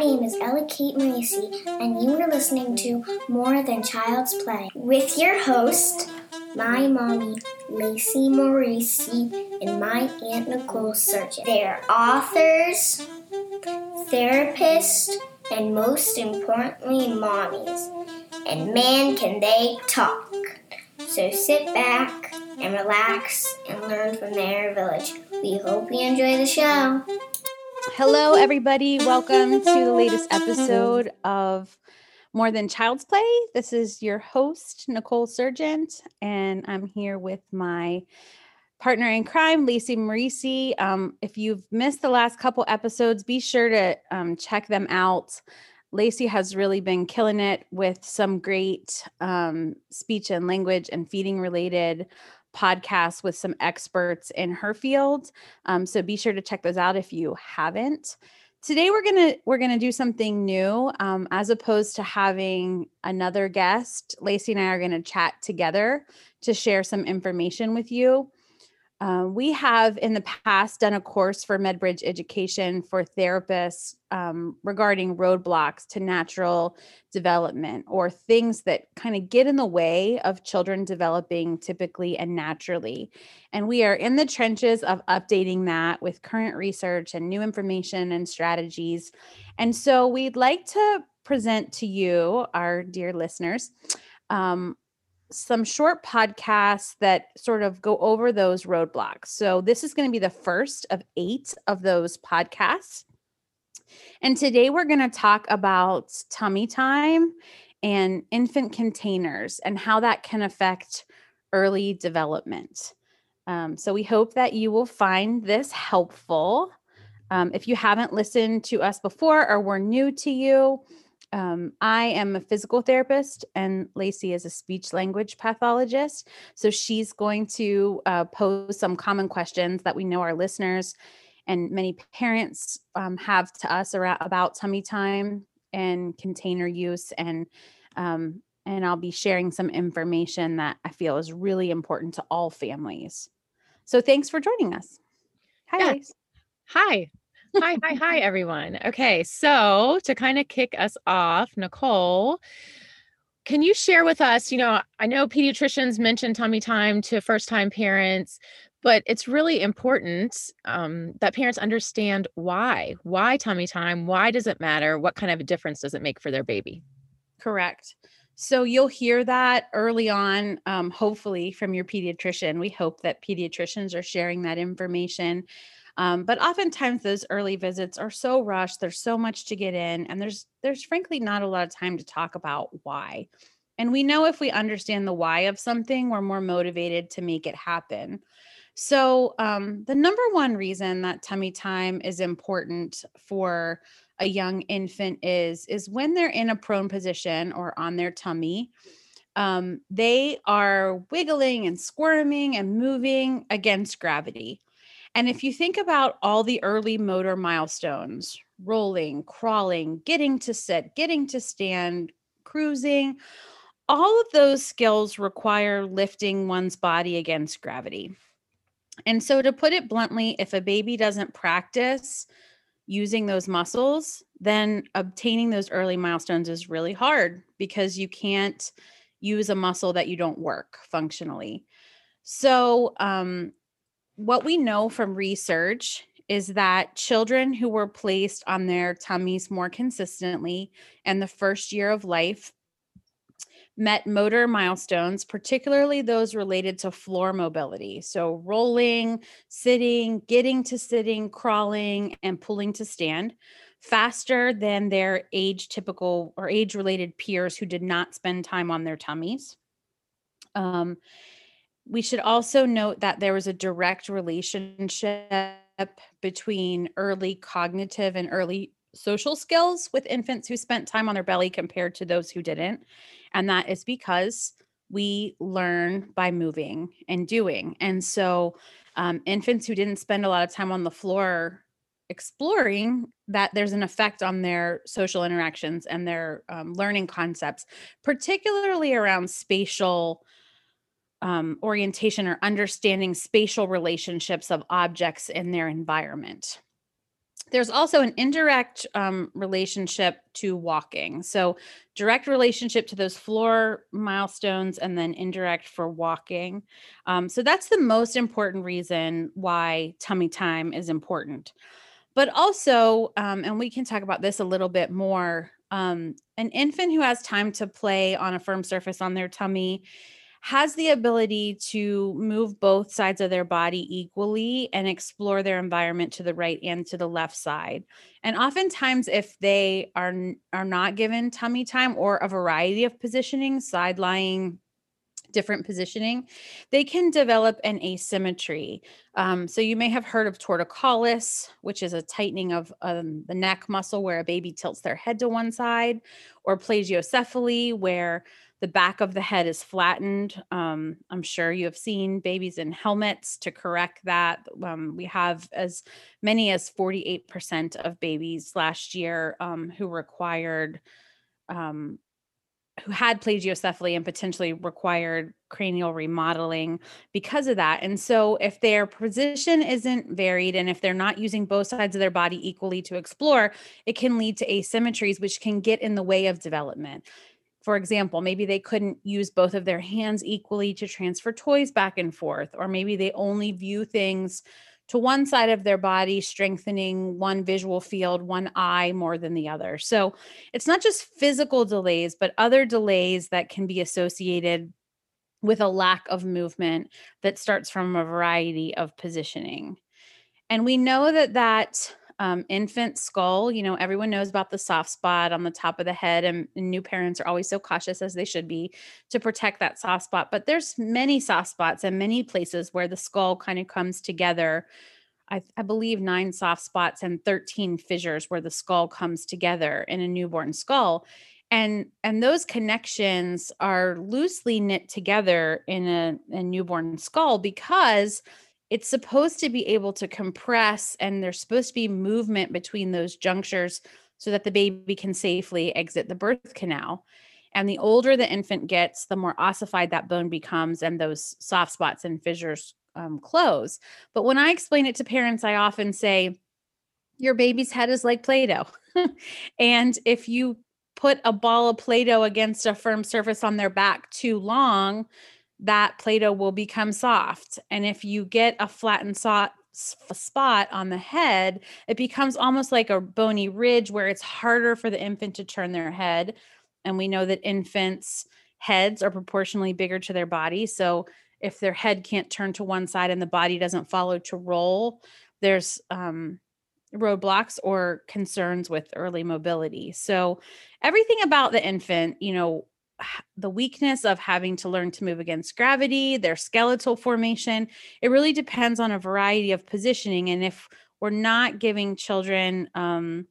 name is Ella Kate Marisi, and you are listening to More Than Child's Play with your host, my mommy, Lacey Marisi, and my Aunt Nicole Surgeon. They're authors, therapists, and most importantly, mommies. And man, can they talk! So sit back and relax and learn from their village. We hope you enjoy the show. Hello, everybody. Welcome to the latest episode of More Than Child's Play. This is your host, Nicole Surgent, and I'm here with my partner in crime, Lacey Marisi. Um, if you've missed the last couple episodes, be sure to um, check them out. Lacey has really been killing it with some great um, speech and language and feeding related podcasts with some experts in her field. Um, so be sure to check those out if you haven't. Today we're gonna we're gonna do something new. Um, as opposed to having another guest, Lacey and I are gonna chat together to share some information with you. Uh, we have in the past done a course for MedBridge education for therapists um, regarding roadblocks to natural development or things that kind of get in the way of children developing typically and naturally. And we are in the trenches of updating that with current research and new information and strategies. And so we'd like to present to you, our dear listeners, um, some short podcasts that sort of go over those roadblocks. So, this is going to be the first of eight of those podcasts. And today we're going to talk about tummy time and infant containers and how that can affect early development. Um, so, we hope that you will find this helpful. Um, if you haven't listened to us before or we're new to you, um, I am a physical therapist, and Lacey is a speech language pathologist. So she's going to uh, pose some common questions that we know our listeners and many parents um, have to us around, about tummy time and container use, and um, and I'll be sharing some information that I feel is really important to all families. So thanks for joining us. Hi. Yeah. Hi hi, hi, hi, everyone. Okay, so to kind of kick us off, Nicole, can you share with us? You know, I know pediatricians mention tummy time to first time parents, but it's really important um, that parents understand why. Why tummy time? Why does it matter? What kind of a difference does it make for their baby? Correct. So you'll hear that early on, um, hopefully, from your pediatrician. We hope that pediatricians are sharing that information. Um, but oftentimes those early visits are so rushed. There's so much to get in, and there's there's frankly not a lot of time to talk about why. And we know if we understand the why of something, we're more motivated to make it happen. So, um, the number one reason that tummy time is important for a young infant is is when they're in a prone position or on their tummy, um, they are wiggling and squirming and moving against gravity. And if you think about all the early motor milestones rolling, crawling, getting to sit, getting to stand, cruising all of those skills require lifting one's body against gravity. And so, to put it bluntly, if a baby doesn't practice using those muscles, then obtaining those early milestones is really hard because you can't use a muscle that you don't work functionally. So, um, what we know from research is that children who were placed on their tummies more consistently in the first year of life met motor milestones, particularly those related to floor mobility. So, rolling, sitting, getting to sitting, crawling, and pulling to stand faster than their age typical or age related peers who did not spend time on their tummies. Um, we should also note that there was a direct relationship between early cognitive and early social skills with infants who spent time on their belly compared to those who didn't. And that is because we learn by moving and doing. And so, um, infants who didn't spend a lot of time on the floor exploring that there's an effect on their social interactions and their um, learning concepts, particularly around spatial um, orientation or understanding spatial relationships of objects in their environment. there's also an indirect um, relationship to walking. So, direct relationship to those floor milestones, and then indirect for walking. Um, so, that's the most important reason why tummy time is important. But also, um, and we can talk about this a little bit more, um, an infant who has time to play on a firm surface on their tummy has the ability to move both sides of their body equally and explore their environment to the right and to the left side. And oftentimes if they are are not given tummy time or a variety of positioning, side lying, different positioning, they can develop an asymmetry. Um, so you may have heard of torticollis, which is a tightening of um, the neck muscle where a baby tilts their head to one side, or plagiocephaly, where the back of the head is flattened. Um, I'm sure you have seen babies in helmets to correct that. Um, we have as many as 48% of babies last year um, who required, um, who had plagiocephaly and potentially required cranial remodeling because of that. And so, if their position isn't varied and if they're not using both sides of their body equally to explore, it can lead to asymmetries, which can get in the way of development for example, maybe they couldn't use both of their hands equally to transfer toys back and forth, or maybe they only view things to one side of their body, strengthening one visual field, one eye more than the other. So it's not just physical delays, but other delays that can be associated with a lack of movement that starts from a variety of positioning. And we know that that um, infant skull, you know, everyone knows about the soft spot on the top of the head, and, and, new parents are always so cautious as they should be to protect that soft spot. But there's many soft spots and many places where the skull kind of comes together. I, I believe nine soft spots and 13 fissures where the skull comes together in a newborn skull and and those connections are loosely knit together in a, a newborn skull because it's supposed to be able to compress and there's supposed to be movement between those junctures so that the baby can safely exit the birth canal. And the older the infant gets, the more ossified that bone becomes and those soft spots and fissures um, close. But when I explain it to parents, I often say, Your baby's head is like Play Doh. and if you put a ball of Play Doh against a firm surface on their back too long, that Play-Doh will become soft. And if you get a flattened so- spot on the head, it becomes almost like a bony ridge where it's harder for the infant to turn their head. And we know that infants' heads are proportionally bigger to their body. So if their head can't turn to one side and the body doesn't follow to roll, there's um, roadblocks or concerns with early mobility. So everything about the infant, you know, the weakness of having to learn to move against gravity, their skeletal formation. It really depends on a variety of positioning. And if we're not giving children um,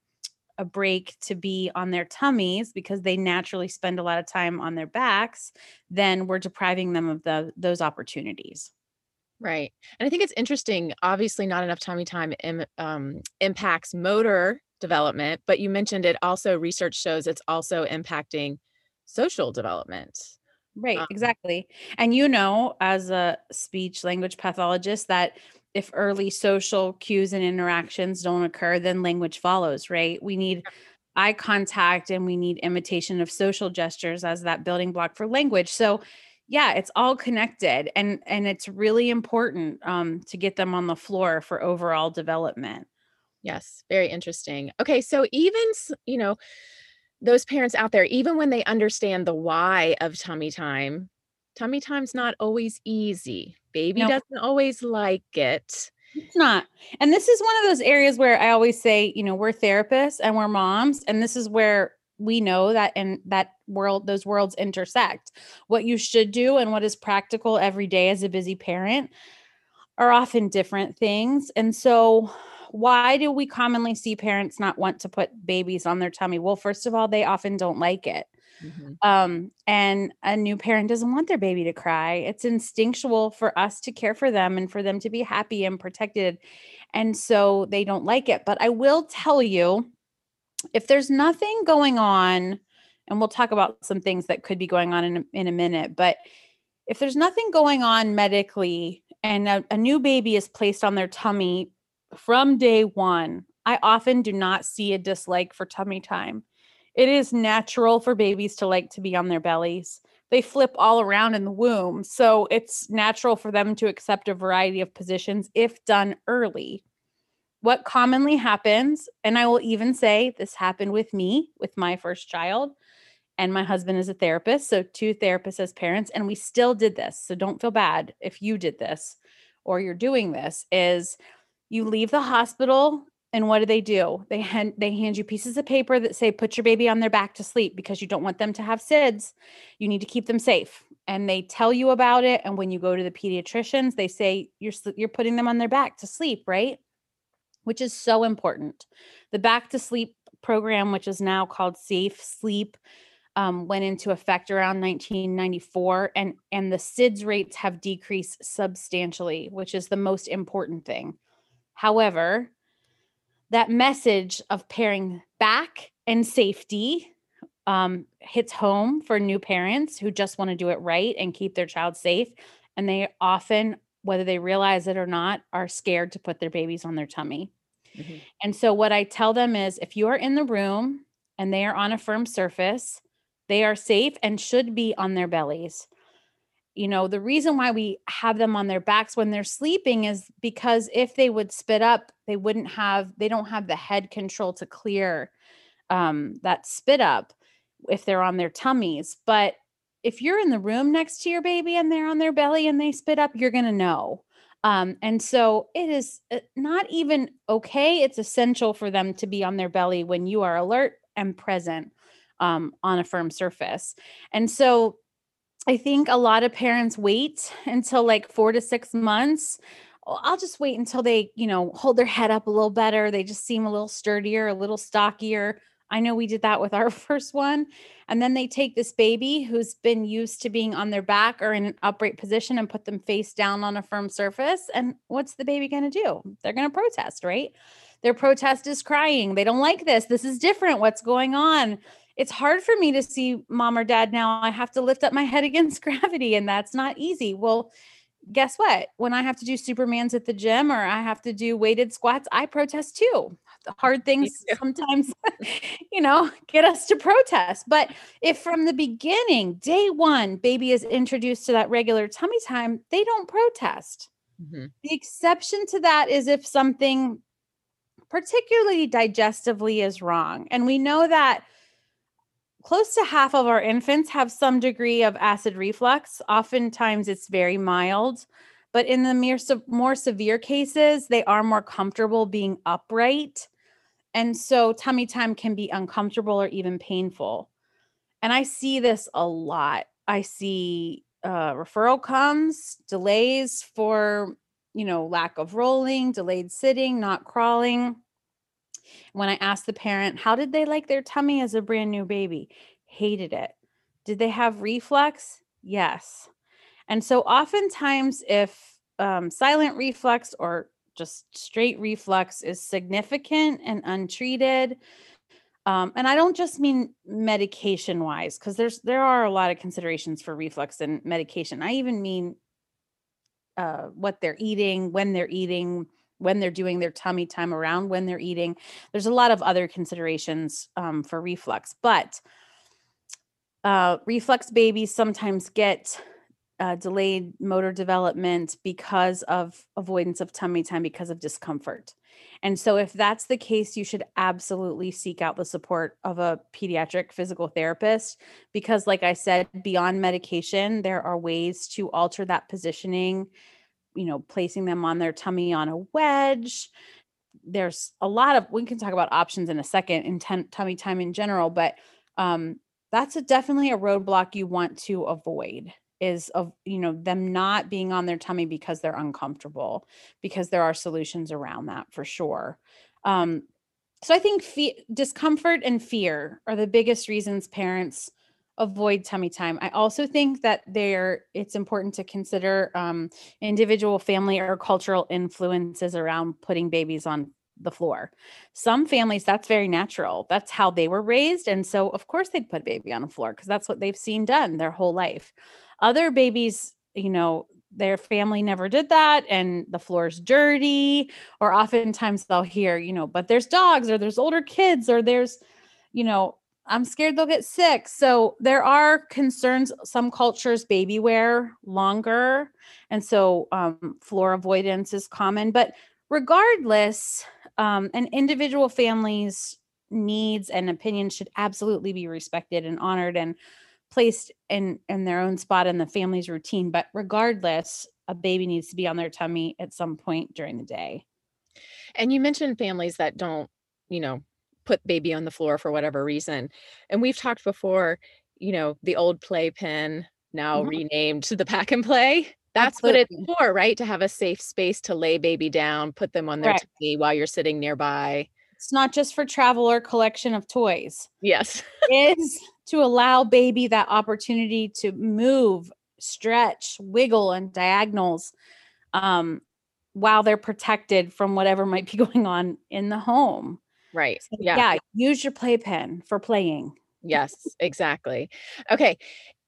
a break to be on their tummies because they naturally spend a lot of time on their backs, then we're depriving them of the, those opportunities. Right. And I think it's interesting. Obviously, not enough tummy time Im, um, impacts motor development, but you mentioned it also, research shows it's also impacting social development. Right, um, exactly. And you know, as a speech language pathologist, that if early social cues and interactions don't occur, then language follows, right? We need eye contact and we need imitation of social gestures as that building block for language. So, yeah, it's all connected and and it's really important um, to get them on the floor for overall development. Yes, very interesting. Okay, so even you know, those parents out there, even when they understand the why of tummy time, tummy time's not always easy. Baby nope. doesn't always like it. It's not. And this is one of those areas where I always say, you know, we're therapists and we're moms, and this is where we know that in that world those worlds intersect. What you should do and what is practical every day as a busy parent are often different things. And so why do we commonly see parents not want to put babies on their tummy? Well, first of all, they often don't like it. Mm-hmm. Um, and a new parent doesn't want their baby to cry. It's instinctual for us to care for them and for them to be happy and protected. And so they don't like it. But I will tell you if there's nothing going on, and we'll talk about some things that could be going on in a, in a minute, but if there's nothing going on medically and a, a new baby is placed on their tummy from day one, I often do not see a dislike for tummy time. It is natural for babies to like to be on their bellies. They flip all around in the womb. So it's natural for them to accept a variety of positions if done early. What commonly happens, and I will even say this happened with me with my first child, and my husband is a therapist. So, two therapists as parents, and we still did this. So, don't feel bad if you did this or you're doing this. Is you leave the hospital and what do they do? They hand they hand you pieces of paper that say put your baby on their back to sleep because you don't want them to have SIDS. You need to keep them safe. And they tell you about it and when you go to the pediatricians, they say you're you're putting them on their back to sleep, right? Which is so important. The back to sleep program which is now called Safe Sleep um, went into effect around 1994 and and the SIDS rates have decreased substantially, which is the most important thing. However, that message of pairing back and safety um, hits home for new parents who just want to do it right and keep their child safe. And they often, whether they realize it or not, are scared to put their babies on their tummy. Mm-hmm. And so, what I tell them is if you are in the room and they are on a firm surface, they are safe and should be on their bellies you know the reason why we have them on their backs when they're sleeping is because if they would spit up they wouldn't have they don't have the head control to clear um, that spit up if they're on their tummies. But if you're in the room next to your baby and they're on their belly and they spit up you're going to know. Um, and so it is uh, not even okay it's essential for them to be on their belly when you are alert and present um, on a firm surface. And so I think a lot of parents wait until like four to six months. I'll just wait until they, you know, hold their head up a little better. They just seem a little sturdier, a little stockier. I know we did that with our first one. And then they take this baby who's been used to being on their back or in an upright position and put them face down on a firm surface. And what's the baby going to do? They're going to protest, right? Their protest is crying. They don't like this. This is different. What's going on? It's hard for me to see mom or dad now. I have to lift up my head against gravity, and that's not easy. Well, guess what? When I have to do Supermans at the gym or I have to do weighted squats, I protest too. The hard things sometimes, you know, get us to protest. But if from the beginning, day one, baby is introduced to that regular tummy time, they don't protest. Mm-hmm. The exception to that is if something particularly digestively is wrong. And we know that close to half of our infants have some degree of acid reflux. Oftentimes it's very mild, but in the more, more severe cases, they are more comfortable being upright. And so tummy time can be uncomfortable or even painful. And I see this a lot. I see uh, referral comes, delays for, you know, lack of rolling, delayed sitting, not crawling. When I asked the parent, how did they like their tummy as a brand new baby? Hated it. Did they have reflux? Yes. And so, oftentimes, if um, silent reflux or just straight reflux is significant and untreated, um, and I don't just mean medication wise, because there's there are a lot of considerations for reflux and medication. I even mean uh, what they're eating, when they're eating, when they're doing their tummy time around when they're eating. There's a lot of other considerations um, for reflux, but uh, reflux babies sometimes get uh, delayed motor development because of avoidance of tummy time because of discomfort. And so, if that's the case, you should absolutely seek out the support of a pediatric physical therapist because, like I said, beyond medication, there are ways to alter that positioning you know, placing them on their tummy on a wedge. There's a lot of, we can talk about options in a second in ten, tummy time in general, but um, that's a, definitely a roadblock you want to avoid is of you know them not being on their tummy because they're uncomfortable because there are solutions around that for sure um so i think fe- discomfort and fear are the biggest reasons parents avoid tummy time. I also think that there it's important to consider um, individual family or cultural influences around putting babies on the floor. Some families that's very natural. That's how they were raised and so of course they'd put a baby on the floor because that's what they've seen done their whole life. Other babies, you know, their family never did that and the floor's dirty or oftentimes they'll hear you know but there's dogs or there's older kids or there's you know i'm scared they'll get sick. So there are concerns some cultures baby wear longer. And so um, floor avoidance is common. But regardless um, an individual family's needs and opinions should absolutely be respected and honored and placed in in their own spot in the family's routine. But regardless a baby needs to be on their tummy at some point during the day. And you mentioned families that don't you know put baby on the floor for whatever reason and we've talked before you know the old playpen now mm-hmm. renamed to the pack and play that's Absolutely. what it's for right to have a safe space to lay baby down put them on their right. tummy while you're sitting nearby it's not just for travel or collection of toys. Yes. is to allow baby that opportunity to move, stretch, wiggle, and diagonals um, while they're protected from whatever might be going on in the home. Right. So, yeah. Yeah. Use your playpen for playing. Yes, exactly. Okay.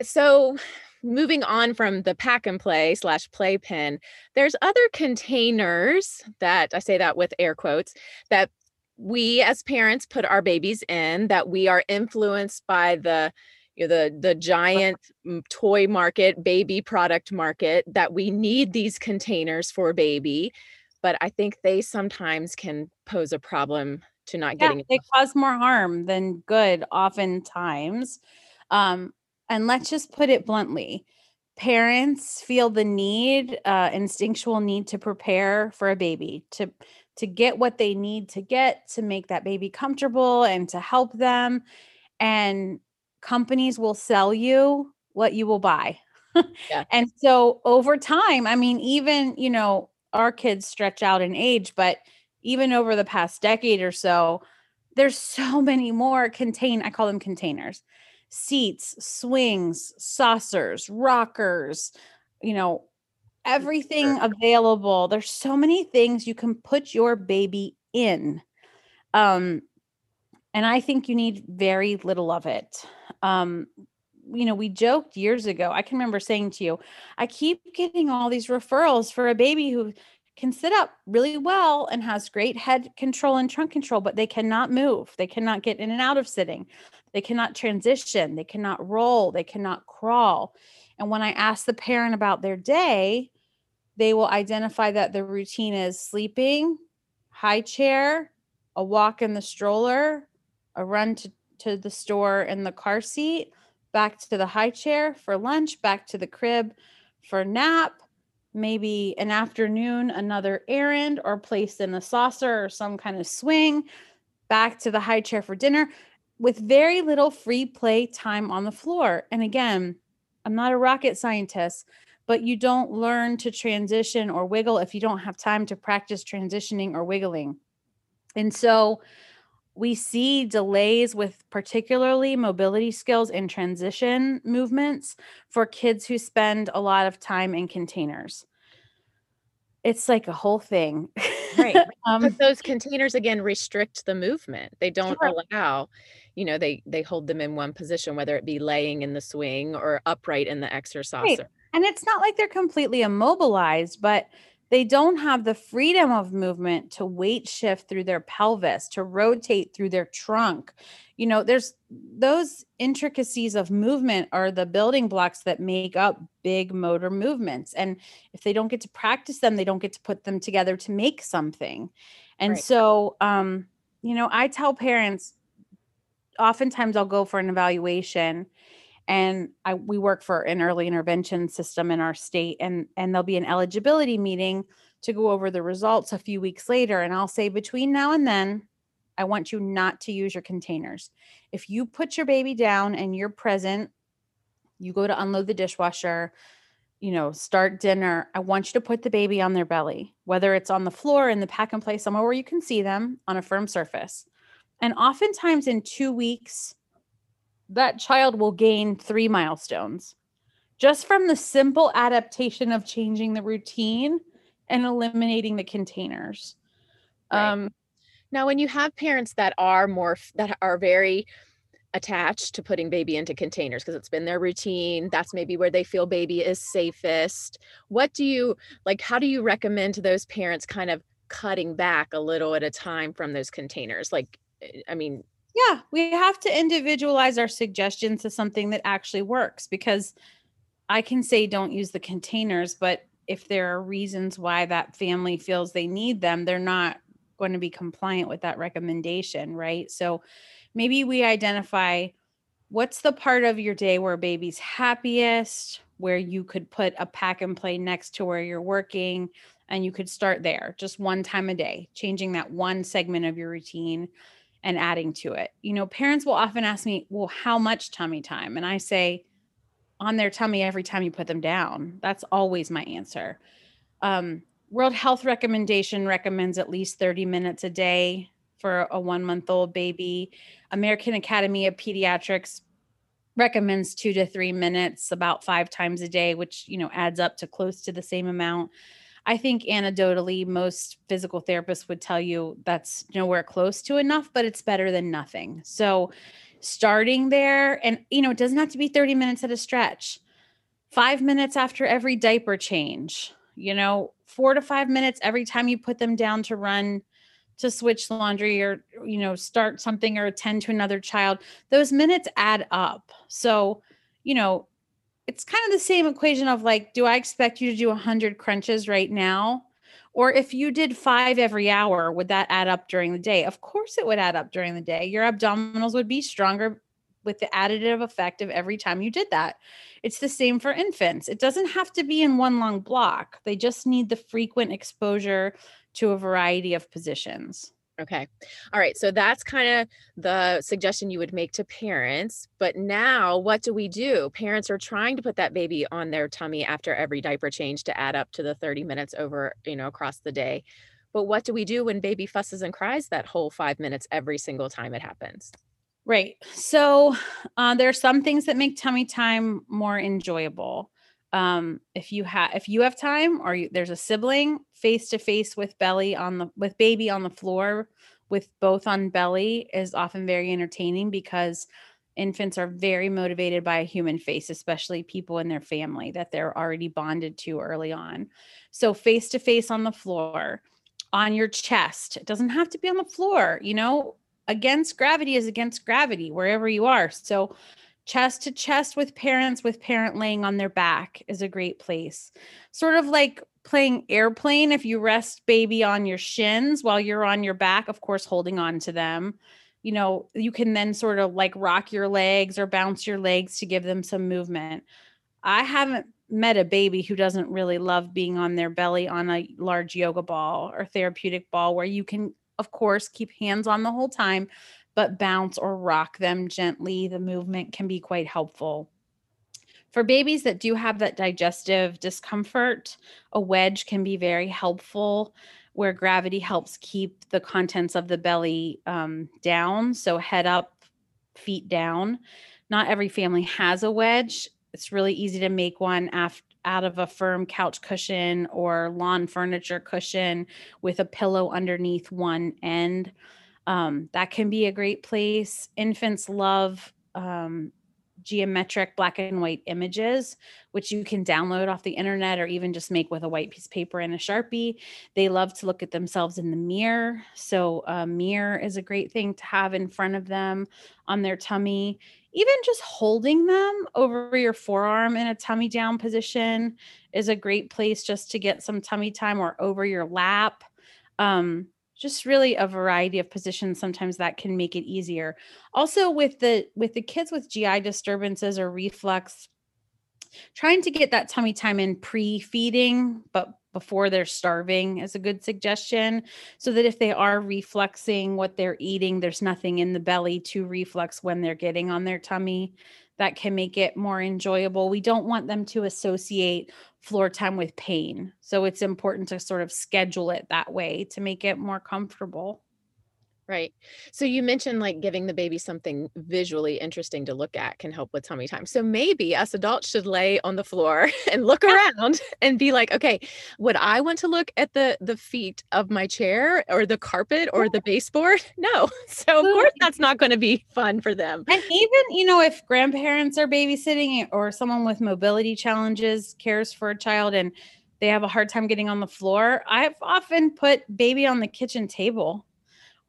So moving on from the pack and play slash playpen, there's other containers that I say that with air quotes that we as parents put our babies in that we are influenced by the you know, the the giant mm, toy market baby product market that we need these containers for baby but i think they sometimes can pose a problem to not yeah, getting they cause more harm than good oftentimes um and let's just put it bluntly parents feel the need uh instinctual need to prepare for a baby to to get what they need to get to make that baby comfortable and to help them. And companies will sell you what you will buy. yeah. And so over time, I mean, even, you know, our kids stretch out in age, but even over the past decade or so, there's so many more contain, I call them containers, seats, swings, saucers, rockers, you know, everything available. There's so many things you can put your baby in. Um, and I think you need very little of it. Um, you know, we joked years ago. I can remember saying to you, I keep getting all these referrals for a baby who can sit up really well and has great head control and trunk control, but they cannot move. They cannot get in and out of sitting. They cannot transition. They cannot roll. They cannot crawl. And when I ask the parent about their day, they will identify that the routine is sleeping, high chair, a walk in the stroller, a run to, to the store in the car seat, back to the high chair for lunch, back to the crib for nap, maybe an afternoon, another errand, or placed in a saucer or some kind of swing, back to the high chair for dinner with very little free play time on the floor. And again, I'm not a rocket scientist, but you don't learn to transition or wiggle if you don't have time to practice transitioning or wiggling. And so we see delays with particularly mobility skills and transition movements for kids who spend a lot of time in containers. It's like a whole thing. Right. um, but those containers again restrict the movement. They don't sure. allow you know they they hold them in one position whether it be laying in the swing or upright in the exercise right. and it's not like they're completely immobilized but they don't have the freedom of movement to weight shift through their pelvis to rotate through their trunk. You know there's those intricacies of movement are the building blocks that make up big motor movements. And if they don't get to practice them they don't get to put them together to make something. And right. so um you know i tell parents oftentimes I'll go for an evaluation and I we work for an early intervention system in our state and and there'll be an eligibility meeting to go over the results a few weeks later and I'll say between now and then I want you not to use your containers. If you put your baby down and you're present, you go to unload the dishwasher, you know, start dinner, I want you to put the baby on their belly, whether it's on the floor in the pack and play somewhere where you can see them on a firm surface. And oftentimes in two weeks, that child will gain three milestones just from the simple adaptation of changing the routine and eliminating the containers. Right. Um, now, when you have parents that are more, that are very attached to putting baby into containers because it's been their routine. That's maybe where they feel baby is safest. What do you like? How do you recommend to those parents kind of cutting back a little at a time from those containers? Like, eh, I mean, yeah, we have to individualize our suggestions to something that actually works because I can say don't use the containers, but if there are reasons why that family feels they need them, they're not going to be compliant with that recommendation, right? So maybe we identify what's the part of your day where baby's happiest, where you could put a pack and play next to where you're working, and you could start there just one time a day, changing that one segment of your routine and adding to it. You know, parents will often ask me, Well, how much tummy time? And I say, On their tummy every time you put them down. That's always my answer. Um, World Health recommendation recommends at least 30 minutes a day for a one month old baby. American Academy of Pediatrics recommends two to three minutes about five times a day, which, you know, adds up to close to the same amount. I think anecdotally, most physical therapists would tell you that's nowhere close to enough, but it's better than nothing. So, starting there, and you know, it doesn't have to be 30 minutes at a stretch, five minutes after every diaper change, you know, four to five minutes every time you put them down to run to switch laundry or you know start something or attend to another child those minutes add up so you know it's kind of the same equation of like do i expect you to do 100 crunches right now? Or if you did five every hour would that add up during the day? Of course it would add up during the day. Your abdominals would be stronger with the additive effect of every time you did that. It's the same for infants. It doesn't have to be in one long block. They just need the frequent exposure to a variety of positions. Okay. All right. So that's kind of the suggestion you would make to parents. But now, what do we do? Parents are trying to put that baby on their tummy after every diaper change to add up to the 30 minutes over, you know, across the day. But what do we do when baby fusses and cries that whole five minutes every single time it happens? Right. So uh, there are some things that make tummy time more enjoyable um if you have if you have time or you, there's a sibling face to face with belly on the with baby on the floor with both on belly is often very entertaining because infants are very motivated by a human face especially people in their family that they're already bonded to early on. So face to face on the floor on your chest it doesn't have to be on the floor you know against gravity is against gravity wherever you are. So chest to chest with parents with parent laying on their back is a great place. Sort of like playing airplane if you rest baby on your shins while you're on your back of course holding on to them. You know you can then sort of like rock your legs or bounce your legs to give them some movement. I haven't met a baby who doesn't really love being on their belly on a large yoga ball or therapeutic ball where you can of course keep hands on the whole time but bounce or rock them gently. The movement can be quite helpful. For babies that do have that digestive discomfort, a wedge can be very helpful where gravity helps keep the contents of the belly um, down. So, head up, feet down. Not every family has a wedge. It's really easy to make one out of a firm couch cushion or lawn furniture cushion with a pillow underneath one end. Um, that can be a great place. Infants love um, geometric black and white images, which you can download off the internet or even just make with a white piece of paper and a Sharpie. They love to look at themselves in the mirror. So, a mirror is a great thing to have in front of them on their tummy. Even just holding them over your forearm in a tummy down position is a great place just to get some tummy time or over your lap. Um, just really a variety of positions sometimes that can make it easier. Also with the with the kids with gi disturbances or reflux trying to get that tummy time in pre-feeding but before they're starving is a good suggestion so that if they are refluxing what they're eating there's nothing in the belly to reflux when they're getting on their tummy that can make it more enjoyable we don't want them to associate floor time with pain. So it's important to sort of schedule it that way to make it more comfortable. Right. So you mentioned like giving the baby something visually interesting to look at can help with tummy time. So maybe us adults should lay on the floor and look around and be like, okay, would I want to look at the the feet of my chair or the carpet or the baseboard? No. So of course that's not going to be fun for them. And even, you know, if grandparents are babysitting or someone with mobility challenges cares for a child and they have a hard time getting on the floor, I've often put baby on the kitchen table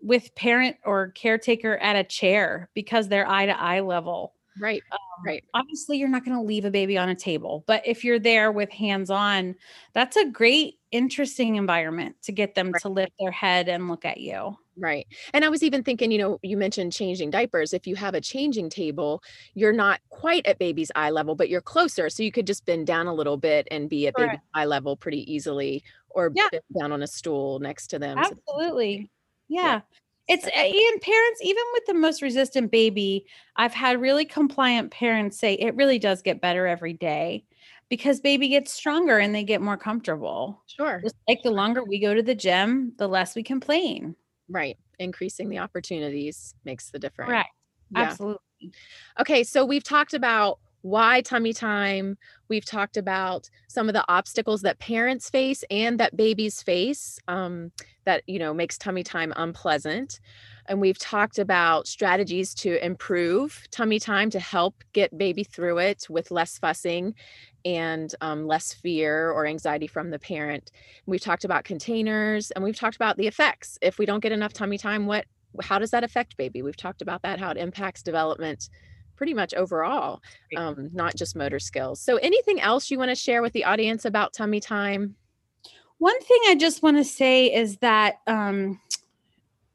with parent or caretaker at a chair because they're eye to eye level. Right. Um, right. Obviously, you're not going to leave a baby on a table, but if you're there with hands on, that's a great, interesting environment to get them right. to lift their head and look at you. Right. And I was even thinking, you know, you mentioned changing diapers. If you have a changing table, you're not quite at baby's eye level, but you're closer. So you could just bend down a little bit and be at baby's eye level pretty easily or yeah. down on a stool next to them. Absolutely. Yeah. Yeah. It's and eh, parents, even with the most resistant baby, I've had really compliant parents say it really does get better every day because baby gets stronger and they get more comfortable. Sure. Just like the longer we go to the gym, the less we complain. Right. Increasing the opportunities makes the difference. Right. Yeah. Absolutely. Okay. So we've talked about why tummy time. We've talked about some of the obstacles that parents face and that babies face um, that, you know, makes tummy time unpleasant. And we've talked about strategies to improve tummy time to help get baby through it with less fussing and um, less fear or anxiety from the parent. We've talked about containers and we've talked about the effects. If we don't get enough tummy time, what how does that affect baby? We've talked about that, how it impacts development pretty much overall, um, not just motor skills. So, anything else you want to share with the audience about tummy time? One thing I just want to say is that um,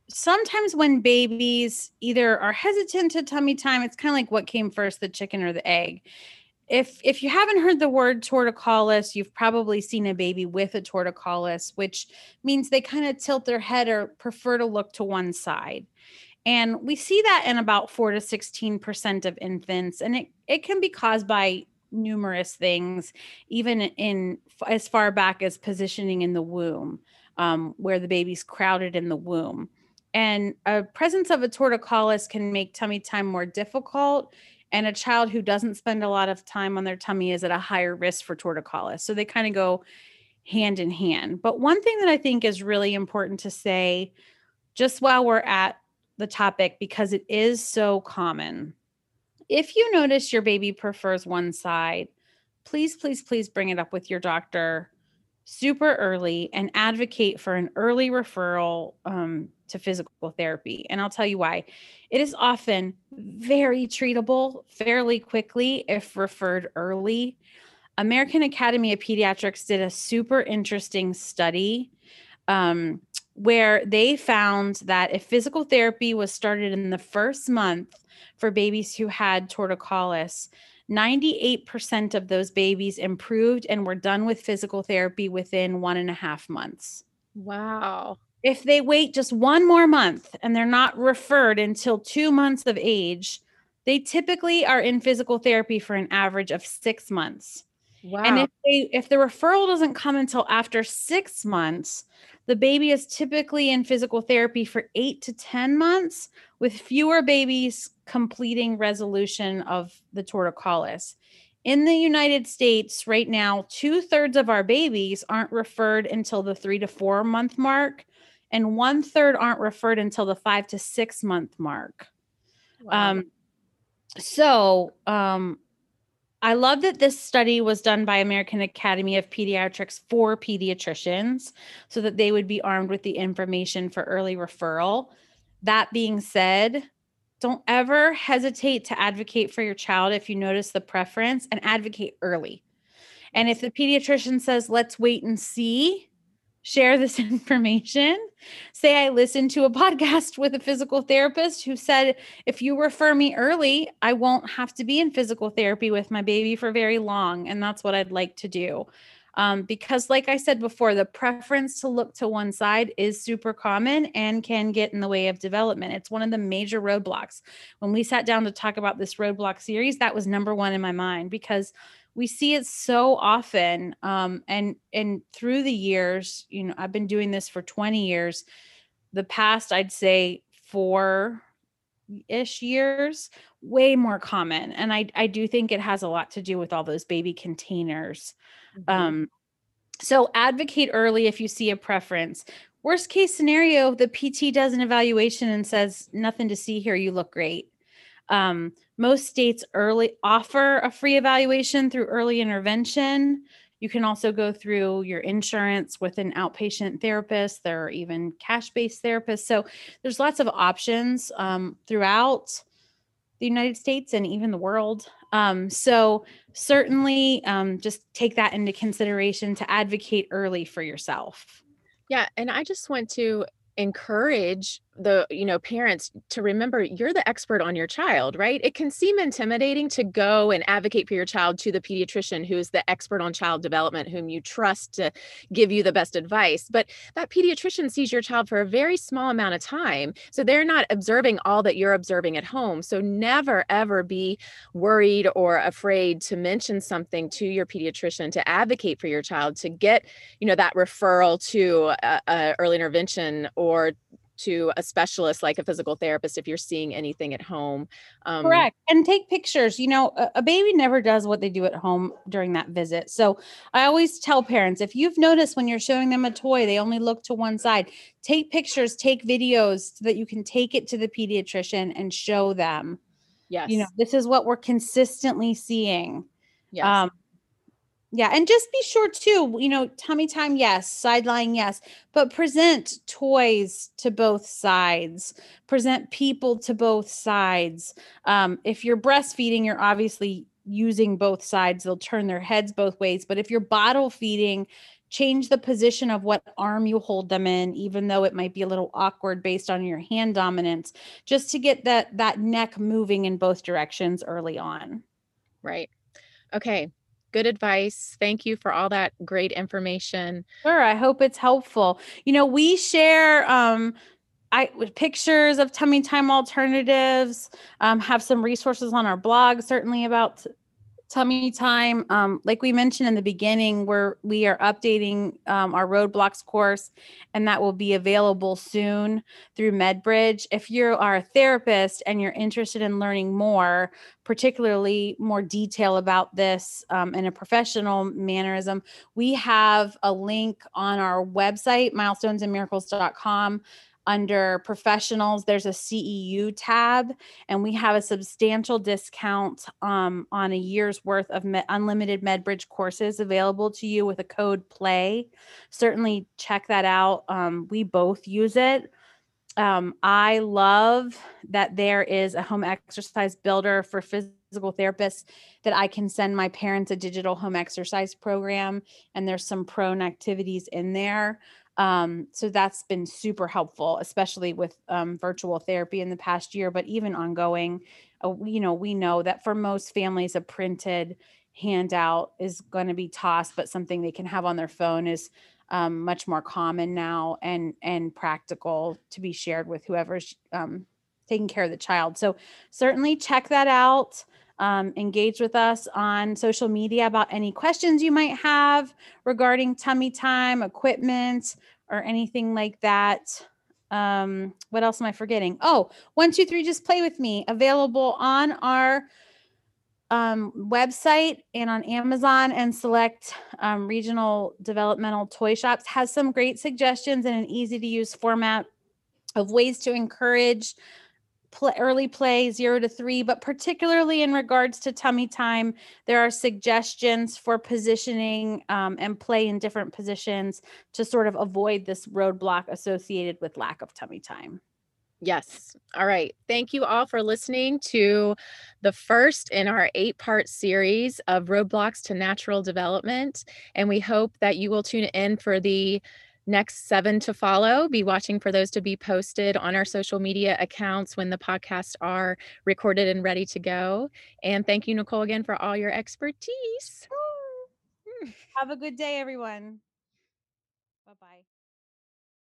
sometimes when babies either are hesitant to tummy time, it's kind of like what came first, the chicken or the egg. If if you haven't heard the word torticollis, you've probably seen a baby with a torticollis, which means they kind of tilt their head or prefer to look to one side. And we see that in about 4 to 16% of infants. And it, it can be caused by numerous things, even in as far back as positioning in the womb, um, where the baby's crowded in the womb. And a presence of a torticollis can make tummy time more difficult. And a child who doesn't spend a lot of time on their tummy is at a higher risk for torticollis. So they kind of go hand in hand. But one thing that I think is really important to say, just while we're at the topic because it is so common. If you notice your baby prefers one side, please, please, please bring it up with your doctor super early and advocate for an early referral um, to physical therapy. And I'll tell you why. It is often very treatable fairly quickly if referred early. American Academy of Pediatrics did a super interesting study um, where they found that if physical therapy was started in the first month for babies who had torticollis, 98% of those babies improved and were done with physical therapy within one and a half months. Wow. If they wait just one more month and they're not referred until two months of age, they typically are in physical therapy for an average of six months. Wow. And if they if the referral doesn't come until after six months, the baby is typically in physical therapy for eight to 10 months, with fewer babies completing resolution of the torticollis. In the United States, right now, two thirds of our babies aren't referred until the three to four month mark, and one third aren't referred until the five to six month mark. Wow. Um, so, um, I love that this study was done by American Academy of Pediatrics for pediatricians so that they would be armed with the information for early referral. That being said, don't ever hesitate to advocate for your child if you notice the preference and advocate early. And if the pediatrician says, let's wait and see, share this information. Say, I listened to a podcast with a physical therapist who said, if you refer me early, I won't have to be in physical therapy with my baby for very long. And that's what I'd like to do. Um, because, like I said before, the preference to look to one side is super common and can get in the way of development. It's one of the major roadblocks. When we sat down to talk about this roadblock series, that was number one in my mind because we see it so often um, and and through the years you know i've been doing this for 20 years the past i'd say four ish years way more common and i i do think it has a lot to do with all those baby containers Mhm. um so advocate early if you see a preference worst case scenario the pt does an evaluation and says nothing to see here you look great um, most states early offer a free evaluation through early intervention you can also go through your insurance with an outpatient therapist. There are even cash based therapists. So there's lots of options um, throughout the United States and even the world. Um, so certainly um, just take that into consideration to advocate early for yourself. Yeah, and I just want to encourage the you know parents to remember you're the expert on your child right? It can seem intimidating to go and advocate for your child to the pediatrician who is the expert on child development whom you trust to give you the best advice but that pediatrician sees your child for a very small amount of time so they're not observing all that you're observing at home so never ever be worried or afraid to mention something to your pediatrician to advocate for your child to get you know that referral to a, a early intervention or to a specialist like a physical therapist if you're seeing anything at home. Um, Correct. And take pictures. You know, a, a baby never does what they do at home during that visit. So I always tell parents if you've noticed when you're showing them a toy, they only look to one side, take pictures, take videos so that you can take it to the pediatrician and show them, Yes. you know, this is what we're consistently seeing. yes. Um, yeah, and just be sure too, you know, tummy time, yes, sideline, yes, but present toys to both sides, present people to both sides. Um, if you're breastfeeding, you're obviously using both sides, they'll turn their heads both ways. But if you're bottle feeding, change the position of what arm you hold them in, even though it might be a little awkward based on your hand dominance, just to get that that neck moving in both directions early on. right. Okay. Good advice. Thank you for all that great information. Sure, I hope it's helpful. You know, we share um I with pictures of tummy time alternatives, um, have some resources on our blog, certainly about tummy time. Um, like we mentioned in the beginning, we're we are updating um, our roadblocks course, and that will be available soon through MedBridge. If you are a therapist and you're interested in learning more, particularly more detail about this um, in a professional mannerism, we have a link on our website, milestonesandmiracles.com. Under professionals, there's a CEU tab, and we have a substantial discount um, on a year's worth of unlimited MedBridge courses available to you with a code PLAY. Certainly check that out. Um, we both use it. Um, I love that there is a home exercise builder for physical therapists that I can send my parents a digital home exercise program, and there's some prone activities in there. Um, so that's been super helpful, especially with um, virtual therapy in the past year, but even ongoing. Uh, you know, we know that for most families, a printed handout is going to be tossed, but something they can have on their phone is um, much more common now and and practical to be shared with whoever's um, taking care of the child. So certainly check that out. Um, engage with us on social media about any questions you might have regarding tummy time, equipment, or anything like that. Um, what else am I forgetting? Oh, one, two, three, just play with me. Available on our um, website and on Amazon and select um, regional developmental toy shops has some great suggestions in an easy to use format of ways to encourage pl- early play zero to three, but particularly in regards to tummy time, there are suggestions for positioning um, and play in different positions to sort of avoid this roadblock associated with lack of tummy time. Yes. All right. Thank you all for listening to the first in our eight part series of Roadblocks to Natural Development. And we hope that you will tune in for the next seven to follow. Be watching for those to be posted on our social media accounts when the podcasts are recorded and ready to go. And thank you, Nicole, again for all your expertise. Hmm. Have a good day, everyone. Bye bye.